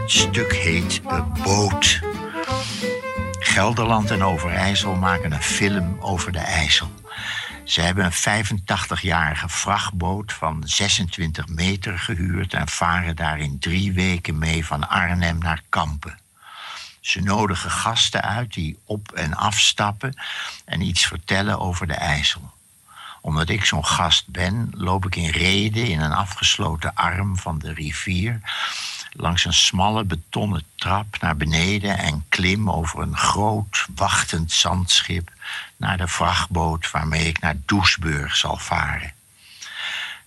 Het stuk heet Boot. Gelderland en Overijssel maken een film over de IJssel. Ze hebben een 85-jarige vrachtboot van 26 meter gehuurd en varen daar in drie weken mee van Arnhem naar Kampen. Ze nodigen gasten uit die op en afstappen en iets vertellen over de IJssel. Omdat ik zo'n gast ben, loop ik in reden in een afgesloten arm van de rivier langs een smalle betonnen trap naar beneden en klim over een groot wachtend zandschip naar de vrachtboot waarmee ik naar Doesburg zal varen.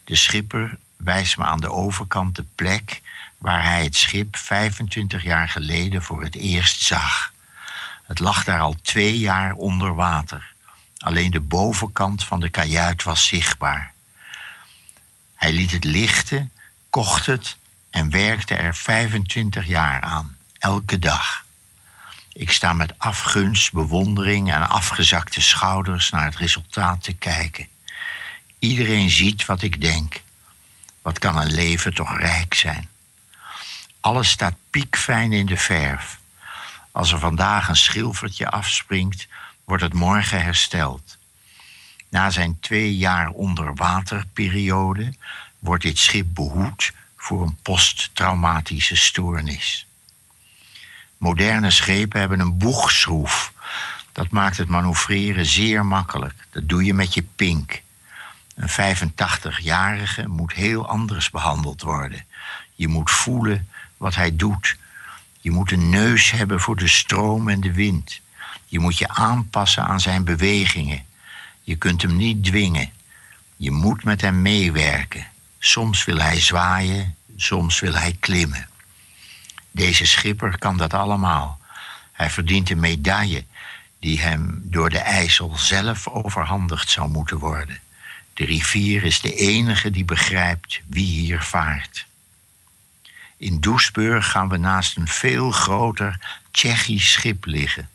De schipper wijst me aan de overkant de plek waar hij het schip 25 jaar geleden voor het eerst zag. Het lag daar al twee jaar onder water. Alleen de bovenkant van de kajuit was zichtbaar. Hij liet het lichten, kocht het en werkte er 25 jaar aan, elke dag. Ik sta met afgunst, bewondering en afgezakte schouders naar het resultaat te kijken. Iedereen ziet wat ik denk. Wat kan een leven toch rijk zijn? Alles staat piekfijn in de verf. Als er vandaag een schilfertje afspringt, wordt het morgen hersteld. Na zijn twee jaar onderwaterperiode wordt dit schip behoed voor een posttraumatische stoornis. Moderne schepen hebben een boegschroef. Dat maakt het manoeuvreren zeer makkelijk. Dat doe je met je pink. Een 85-jarige moet heel anders behandeld worden. Je moet voelen wat hij doet. Je moet een neus hebben voor de stroom en de wind. Je moet je aanpassen aan zijn bewegingen. Je kunt hem niet dwingen. Je moet met hem meewerken. Soms wil hij zwaaien, soms wil hij klimmen. Deze schipper kan dat allemaal. Hij verdient een medaille die hem door de IJssel zelf overhandigd zou moeten worden. De rivier is de enige die begrijpt wie hier vaart. In Doesburg gaan we naast een veel groter Tsjechisch schip liggen.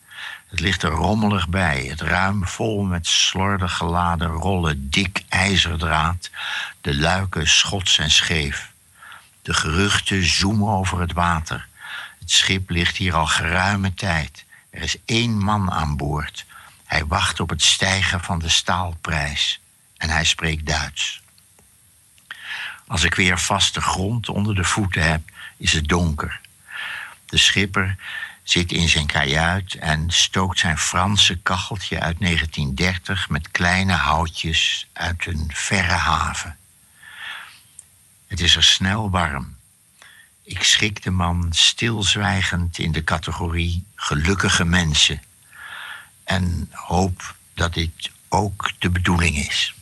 Het ligt er rommelig bij, het ruim vol met slordig geladen rollen, dik ijzerdraad, de luiken schots en scheef. De geruchten zoomen over het water. Het schip ligt hier al geruime tijd. Er is één man aan boord. Hij wacht op het stijgen van de staalprijs. En hij spreekt Duits. Als ik weer vaste grond onder de voeten heb, is het donker. De schipper zit in zijn kajuit en stookt zijn Franse kacheltje uit 1930 met kleine houtjes uit een verre haven. Het is er snel warm. Ik schik de man stilzwijgend in de categorie gelukkige mensen en hoop dat dit ook de bedoeling is.